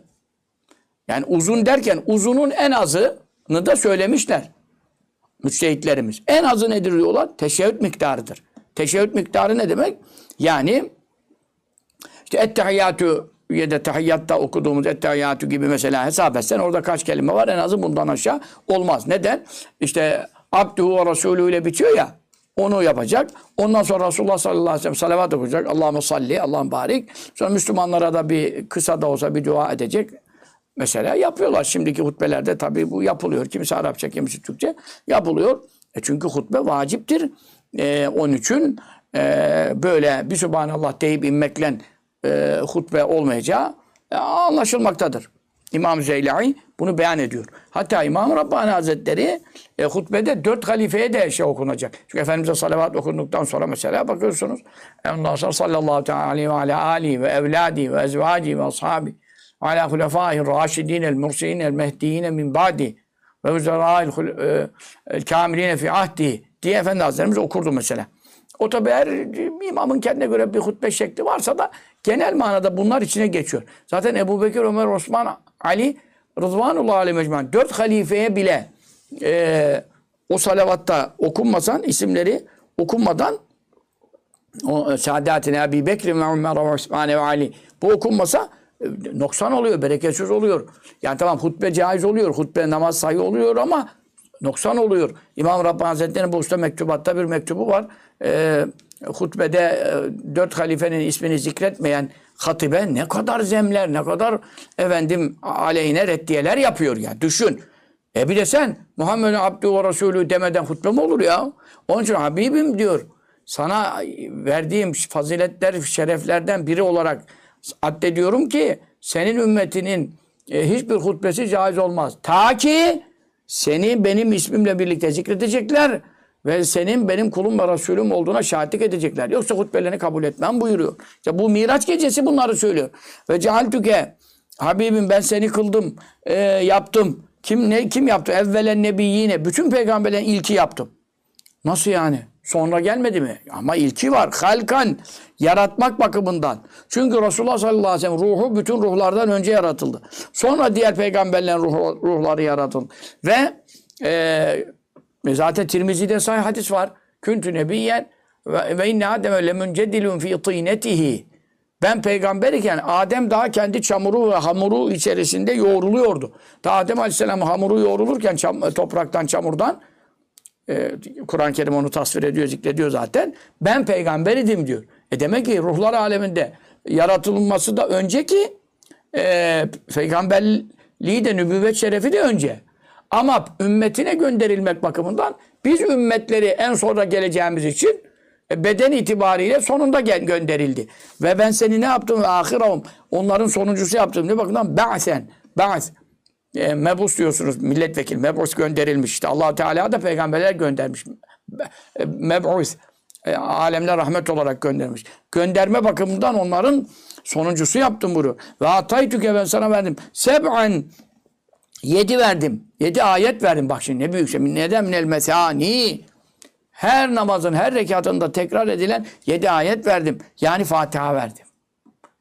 yani uzun derken uzunun en azını da söylemişler. Müçtehitlerimiz. En azı nedir diyorlar? Teşehhüd miktarıdır. Teşehhüd miktarı ne demek? Yani işte ettehiyyatü ya da tahiyyatta okuduğumuz ettehiyyatü gibi mesela hesap etsen orada kaç kelime var en azı bundan aşağı olmaz. Neden? İşte abduhu ve rasulü ile bitiyor ya onu yapacak. Ondan sonra Resulullah sallallahu aleyhi ve sellem salavat okuyacak. Allahümme salli, Allah'ım barik. Sonra Müslümanlara da bir kısa da olsa bir dua edecek. Mesela yapıyorlar. Şimdiki hutbelerde tabii bu yapılıyor. Kimisi Arapça, kimisi Türkçe yapılıyor. E çünkü hutbe vaciptir. E, onun için e, böyle bir Subhanallah deyip inmekle e, hutbe olmayacağı e, anlaşılmaktadır. İmam Zeylai bunu beyan ediyor. Hatta İmam Rabbani Hazretleri e, hutbede dört halifeye de şey okunacak. Çünkü Efendimiz'e salavat okunduktan sonra mesela bakıyorsunuz. Ondan sonra sallallahu aleyhi ve ala alihi ve evladi ve ezvaci ve ashabi ve ala hulefâhi raşidîne el mursilîne el mehdiyine min ba'di ve vüzerâil kâmiline fi ahdi diye Efendi Hazretlerimiz okurdu mesela. O tabi her imamın kendine göre bir hutbe şekli varsa da genel manada bunlar içine geçiyor. Zaten Ebu Bekir, Ömer, Osman, Ali Rıdvanullah aleyhi mecmuan dört halifeye bile e, o salavatta okunmasan isimleri okunmadan o Saadatin Ebi Bekir ve Ömer ve Osman ve Ali bu okunmasa e, noksan oluyor, bereketsiz oluyor. Yani tamam hutbe caiz oluyor, hutbe namaz sayı oluyor ama noksan oluyor. İmam Rabbani Hazretleri'nin bu usta mektubatta bir mektubu var. E, hutbede e, dört halifenin ismini zikretmeyen hatibe ne kadar zemler, ne kadar efendim aleyhine reddiyeler yapıyor ya. Düşün. E bir de sen Muhammed Abdü ve Resulü demeden hutbe mi olur ya? Onun için Habibim diyor. Sana verdiğim faziletler, şereflerden biri olarak addediyorum ki senin ümmetinin e, hiçbir hutbesi caiz olmaz. Ta ki seni benim ismimle birlikte zikredecekler ve senin benim kulum ve Resulüm olduğuna şahitlik edecekler. Yoksa hutbelerini kabul etmem buyuruyor. İşte bu Miraç gecesi bunları söylüyor. Ve cehaltüke Habibim ben seni kıldım, e, yaptım. Kim ne kim yaptı? Evvelen nebiyyine. Bütün peygamberlerin ilki yaptım. Nasıl yani? Sonra gelmedi mi? Ama ilki var. Halkan. Yaratmak bakımından. Çünkü Resulullah sallallahu aleyhi ve sellem ruhu bütün ruhlardan önce yaratıldı. Sonra diğer peygamberlerin ruhu, ruhları yaratıldı. Ve e, zaten Tirmizi'de sahih hadis var. Küntü nebiyyen ve, inne Adem le müncedilun fi tînetihi. Ben peygamber iken Adem daha kendi çamuru ve hamuru içerisinde yoğruluyordu. Daha Adem Aleyhisselam hamuru yoğrulurken çam, topraktan, çamurdan e, Kur'an-ı Kerim onu tasvir ediyor, zikrediyor zaten. Ben peygamber idim diyor. E demek ki ruhlar aleminde yaratılması da önceki e, peygamberliği de nübüvvet şerefi de önce. Ama ümmetine gönderilmek bakımından biz ümmetleri en sonra geleceğimiz için E, beden itibariyle sonunda gel gönderildi. Ve ben seni ne yaptım? Ve ahirahum. Onların sonuncusu yaptım. Ne bakımdan? Ba'sen. Ba's. E, mebus diyorsunuz milletvekili. Mebus gönderilmiş. İşte allah Teala da peygamberler göndermiş. E, mebus. E, alemler rahmet olarak göndermiş. Gönderme bakımından onların sonuncusu yaptım bunu. Ve ataytüke ben sana verdim. Seb'an Yedi verdim. Yedi ayet verdim. Bak şimdi ne büyük şey. Neden minel mesani? Her namazın her rekatında tekrar edilen yedi ayet verdim. Yani Fatiha verdim.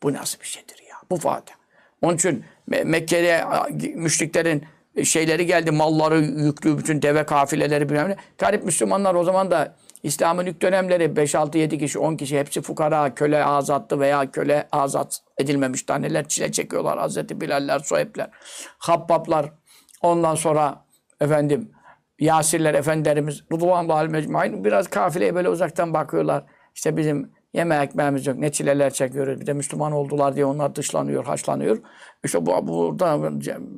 Bu nasıl bir şeydir ya? Bu Fatiha. Onun için Mekke'de müşriklerin şeyleri geldi. Malları yüklü bütün deve kafileleri bilmem ne. Garip Müslümanlar o zaman da İslam'ın ilk dönemleri 5, 6, 7 kişi, 10 kişi hepsi fukara, köle azattı veya köle azat edilmemiş taneler çile çekiyorlar. Hazreti Bilaller, Suhebler, Habbablar. Ondan sonra efendim Yasirler efendilerimiz Rıdvanullah mecmain biraz kafileye böyle uzaktan bakıyorlar. İşte bizim yeme ekmeğimiz yok. Ne çileler çekiyoruz. Bir de Müslüman oldular diye onlar dışlanıyor, haşlanıyor. İşte bu burada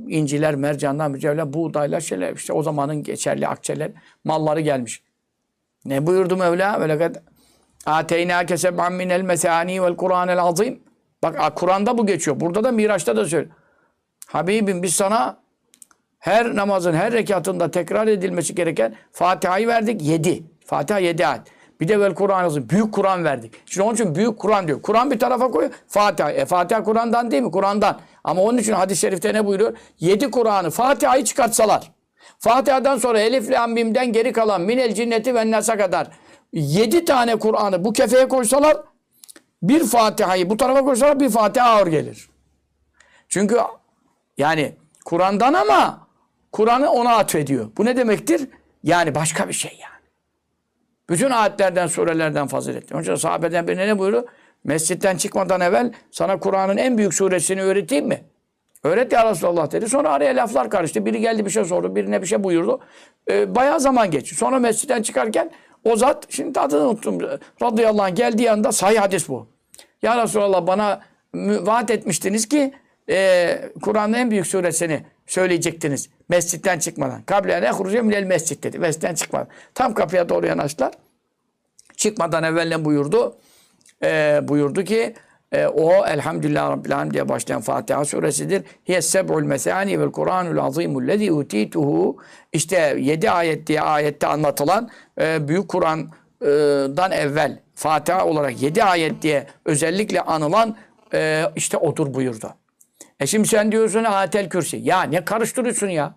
inciler, mercanlar, mücevherler, buğdaylar, şeyler işte o zamanın geçerli akçeler, malları gelmiş. Ne buyurdu Mevla? Ve lekad ateynâke seb'an minel mesâni vel Kur'anel azim. Bak Kur'an'da bu geçiyor. Burada da Miraç'ta da söylüyor. Habibim biz sana her namazın her rekatında tekrar edilmesi gereken Fatiha'yı verdik. Yedi. Fatiha yedi ayet. Bir de vel Kur'an yazın. Büyük Kur'an verdik. Şimdi onun için büyük Kur'an diyor. Kur'an bir tarafa koyuyor. Fatiha. E Fatiha Kur'an'dan değil mi? Kur'an'dan. Ama onun için hadis-i şerifte ne buyuruyor? Yedi Kur'an'ı Fatiha'yı çıkartsalar. Fatiha'dan sonra Elif Lam Mim'den geri kalan Minel Cinneti ve Nas'a kadar yedi tane Kur'an'ı bu kefeye koysalar bir Fatiha'yı bu tarafa koysalar bir Fatiha ağır gelir. Çünkü yani Kur'an'dan ama Kur'an'ı ona atfediyor. Bu ne demektir? Yani başka bir şey yani. Bütün ayetlerden, surelerden faziletli. Onun için sahabeden birine ne buyuruyor? Mescitten çıkmadan evvel sana Kur'an'ın en büyük suresini öğreteyim mi? Öğret ya Resulallah dedi. Sonra araya laflar karıştı. Biri geldi bir şey sordu. Birine bir şey buyurdu. Ee, bayağı zaman geçti. Sonra mescitten çıkarken o zat, şimdi adını unuttum. Radıyallahu anh geldiği anda sahih hadis bu. Ya Resulallah bana vaat etmiştiniz ki e, Kur'an'ın en büyük suresini söyleyecektiniz. Mescitten çıkmadan. Kablene hurucem minel mescid dedi. Mescitten çıkmadan. Tam kapıya doğru yanaştılar. Çıkmadan evvel ne buyurdu? Ee, buyurdu ki e, o Elhamdülillah Rabbil Alemin diye başlayan Fatiha suresidir. Hiye seb'ul mesani vel Kur'anul azimul lezi utituhu. İşte yedi ayet diye ayette anlatılan e, Büyük Kur'an'dan evvel Fatiha olarak yedi ayet diye özellikle anılan e, işte odur buyurdu. E şimdi sen diyorsun ayetel kürsi. Ya ne karıştırıyorsun ya?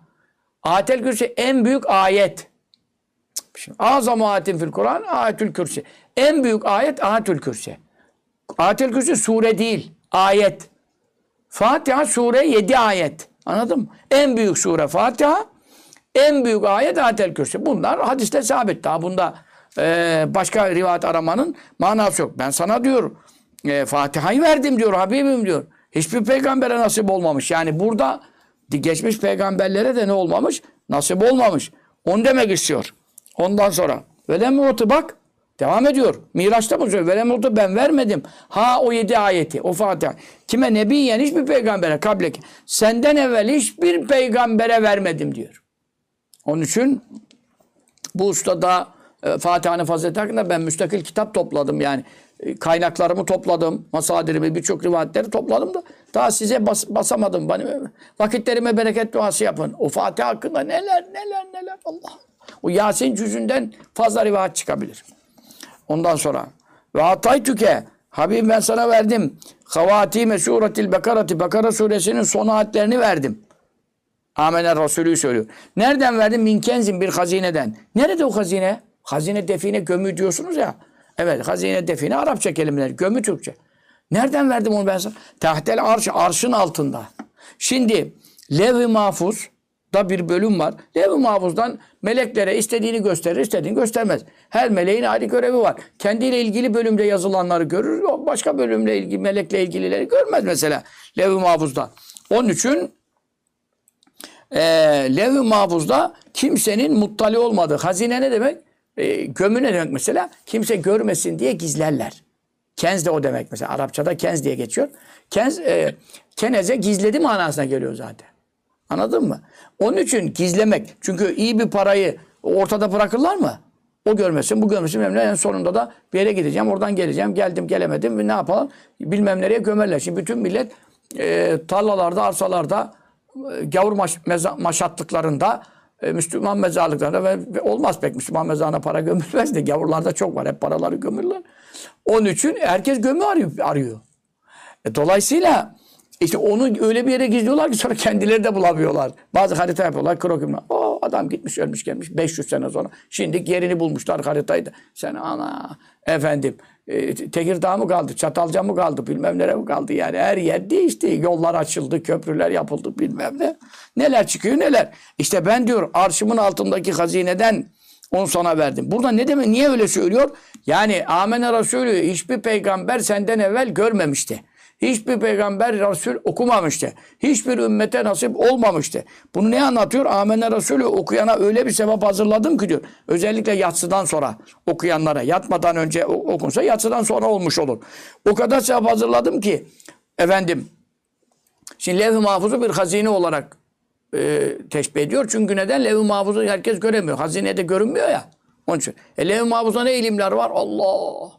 Ayetel kürsi en büyük ayet. Şimdi azam ayetin fil Kur'an ayetül kürsi. En büyük ayet ayetül kürsi. Ayetül kürsi sure değil, ayet. Fatiha sure 7 ayet. Anladın mı? En büyük sure Fatiha, en büyük ayet ayetel kürsi. Bunlar hadiste sabit. Daha bunda e, başka rivayet aramanın manası yok. Ben sana diyor e, Fatiha'yı verdim diyor Habibim diyor. Hiçbir peygambere nasip olmamış. Yani burada geçmiş peygamberlere de ne olmamış? Nasip olmamış. Onu demek istiyor. Ondan sonra velemutu bak devam ediyor. Miraç'ta mı söylüyor? Velemutu ben vermedim. Ha o yedi ayeti o Fatiha. Kime nebiyen hiçbir peygambere kableki. Senden evvel hiçbir peygambere vermedim diyor. Onun için bu ustada e, Fatiha'nın fazileti hakkında ben müstakil kitap topladım yani. E, kaynaklarımı topladım. Masadirimi birçok rivayetleri topladım da daha size bas, basamadım. Bana, vakitlerime bereket duası yapın. O Fatiha hakkında neler neler neler Allah. O Yasin cüzünden fazla rivayet çıkabilir. Ondan sonra ve ataytüke Habibim ben sana verdim. Havatime suretil Bekarati Bekara suresinin son ayetlerini verdim. Amener Resulü söylüyor. Nereden verdim? Minkenzin bir hazineden. Nerede o hazine? Hazine define gömü diyorsunuz ya. Evet hazine define Arapça kelimeler. Gömü Türkçe. Nereden verdim onu ben sana? Tahtel arş, arşın altında. Şimdi Lev-i Mahfuz da bir bölüm var. Lev-i Mahfuz'dan meleklere istediğini gösterir, istediğini göstermez. Her meleğin ayrı görevi var. Kendiyle ilgili bölümde yazılanları görür, başka bölümle ilgili, melekle ilgilileri görmez mesela Lev-i Mahfuz'da. Onun için e, Lev-i Mahfuz'da kimsenin muttali olmadığı. Hazine ne demek? E, gömü ne demek mesela? Kimse görmesin diye gizlerler. Kenz de o demek mesela. Arapçada kenz diye geçiyor. Kenz, e, keneze gizledi manasına geliyor zaten. Anladın mı? Onun için gizlemek. Çünkü iyi bir parayı ortada bırakırlar mı? O görmesin, bu görmesin. Bilmem ne. En sonunda da bir yere gideceğim. Oradan geleceğim. Geldim, gelemedim. Ne yapalım? Bilmem nereye gömerler. Şimdi bütün millet e, tarlalarda, arsalarda, e, gavur maş, meza, maşatlıklarında, e, Müslüman mezarlıklarında ve, olmaz pek Müslüman mezarına para gömülmez de gavurlarda çok var. Hep paraları gömürler. Onun için herkes gömü arıyor. arıyor. E, dolayısıyla işte onu öyle bir yere gizliyorlar ki sonra kendileri de bulamıyorlar. Bazı harita yapıyorlar, krokümler. O adam gitmiş, ölmüş, gelmiş 500 sene sonra. Şimdi yerini bulmuşlar haritayı da. Sen ana efendim e, Tekirdağ mı kaldı, Çatalca mı kaldı, bilmem nere mi kaldı yani. Her yer değişti. Yollar açıldı, köprüler yapıldı bilmem ne. Neler çıkıyor neler. İşte ben diyor arşımın altındaki hazineden onu sana verdim. Burada ne demek? Niye öyle söylüyor? Yani Amene Resulü hiçbir peygamber senden evvel görmemişti. Hiçbir peygamber Resul okumamıştı. Hiçbir ümmete nasip olmamıştı. Bunu ne anlatıyor? Amene Resulü okuyana öyle bir sevap hazırladım ki diyor. Özellikle yatsıdan sonra okuyanlara. Yatmadan önce okunsa yatsıdan sonra olmuş olur. O kadar sevap hazırladım ki efendim şimdi levh-i mahfuzu bir hazine olarak e, teşbih ediyor. Çünkü neden? Levh-i mahfuzu herkes göremiyor. Hazinede görünmüyor ya. Onun için. E, levh-i mahfuzda ne ilimler var? Allah!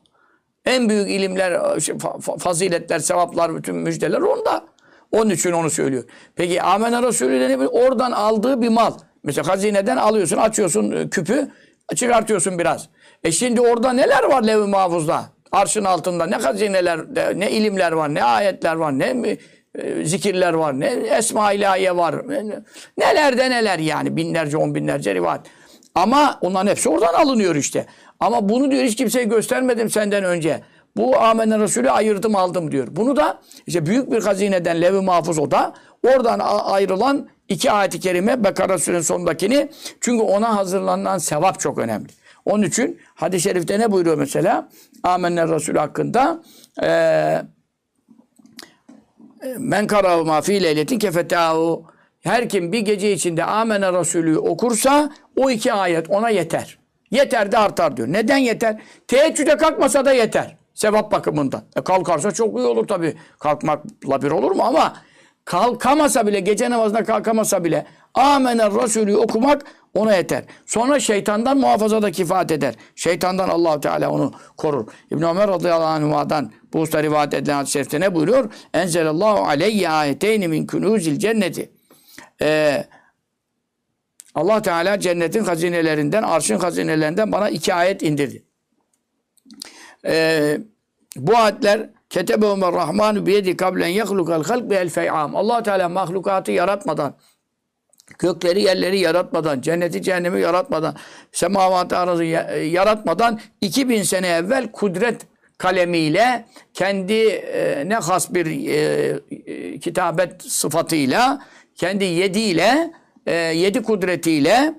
En büyük ilimler, şey, fa- fa- faziletler, sevaplar, bütün müjdeler onda. Onun için onu söylüyor. Peki Amenna Resulü Oradan aldığı bir mal. Mesela hazineden alıyorsun, açıyorsun e, küpü, çıkartıyorsun biraz. E şimdi orada neler var levh-i mahfuzda? Arşın altında ne hazineler, ne ilimler var, ne ayetler var, ne e, zikirler var, ne esma ilahiye var. ne- Neler de neler yani binlerce, on binlerce rivayet. Ama onların hepsi oradan alınıyor işte. Ama bunu diyor hiç kimseye göstermedim senden önce. Bu Amenna Resulü ayırdım aldım diyor. Bunu da işte büyük bir hazineden Lev-i Mahfuz o da oradan ayrılan iki ayet-i kerime Bekara Suresi'nin sonundakini çünkü ona hazırlanan sevap çok önemli. Onun için hadis-i şerifte ne buyuruyor mesela? Amenna Resulü hakkında eee Men karahu ma fi leyletin kefetahu. Her kim bir gece içinde Amene Resulü okursa o iki ayet ona yeter. Yeter de artar diyor. Neden yeter? Teheccüde kalkmasa da yeter. Sevap bakımından. E kalkarsa çok iyi olur tabii. Kalkmakla bir olur mu ama kalkamasa bile gece namazına kalkamasa bile Amene Resulü okumak ona yeter. Sonra şeytandan muhafaza da kifayet eder. Şeytandan allah Teala onu korur. İbn Ömer radıyallahu anhuma'dan bu usta rivayet edilen hadis-i şerifte ne buyuruyor? Enzelallahu aleyye ayeteyni min kunuzil cenneti. Ee, Allah Teala cennetin hazinelerinden, arşın hazinelerinden bana iki ayet indirdi. Ee, bu ayetler Ketebehum Rahmanu biyedi kablen yehlukal halk bi el fey'am. Allah Teala mahlukatı yaratmadan Gökleri yerleri yaratmadan, cenneti cehennemi yaratmadan, semavatı arazı ya- yaratmadan 2000 sene evvel kudret kalemiyle kendi e, ne has bir e, e, kitabet sıfatıyla, kendi yediyle, e, yedi kudretiyle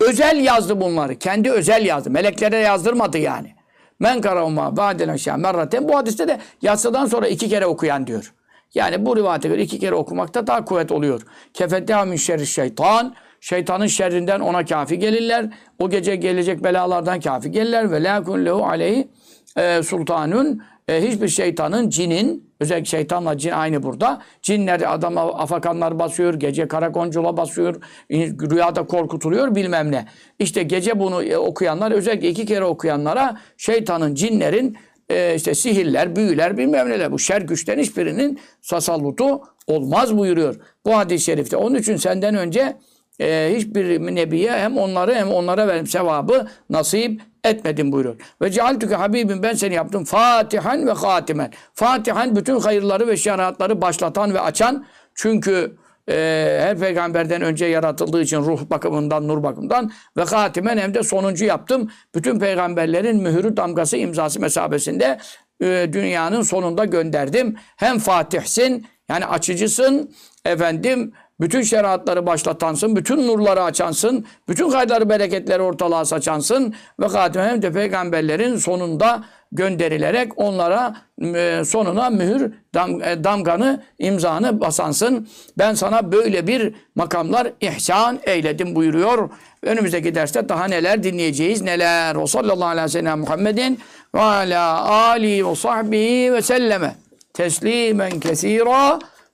özel yazdı bunları. Kendi özel yazdı. Meleklere yazdırmadı yani. Men karavma ba'del aşağı merraten. Bu hadiste de yatsıdan sonra iki kere okuyan diyor. Yani bu rivayete göre iki kere okumakta daha kuvvet oluyor. Kefetteha min şerri şeytan. Şeytanın şerrinden ona kafi gelirler. O gece gelecek belalardan kafi gelirler. Ve la kun lehu aleyhi e, sultanun. E, hiçbir şeytanın, cinin, özellikle şeytanla cin aynı burada. Cinler adama afakanlar basıyor, gece karakoncula basıyor, rüyada korkutuluyor bilmem ne. İşte gece bunu e, okuyanlar, özellikle iki kere okuyanlara şeytanın, cinlerin e, işte sihirler, büyüler bilmem neler bu şer güçten hiçbirinin sasallutu olmaz buyuruyor. Bu hadis-i şerifte. Onun için senden önce e, hiçbir nebiye hem onları hem onlara verim sevabı nasip etmedim buyuruyor. Ve cealtüke Habibim ben seni yaptım Fatihan ve Hatimen. Fatihan bütün hayırları ve şeriatları başlatan ve açan. Çünkü e, her peygamberden önce yaratıldığı için ruh bakımından, nur bakımından ve hatimen hem de sonuncu yaptım. Bütün peygamberlerin mühürü, damgası, imzası mesabesinde e, dünyanın sonunda gönderdim. Hem fatihsin yani açıcısın efendim bütün şeriatları başlatansın, bütün nurları açansın, bütün hayırları, bereketleri ortalığa saçansın ve hatimen hem de peygamberlerin sonunda gönderilerek onlara e, sonuna mühür dam, e, damganı imzanı basansın. Ben sana böyle bir makamlar ihsan eyledim buyuruyor. Önümüzdeki derste daha neler dinleyeceğiz neler. O sallallahu aleyhi ve sellem Muhammedin ve ala alihi ve sahbihi ve selleme teslimen kesira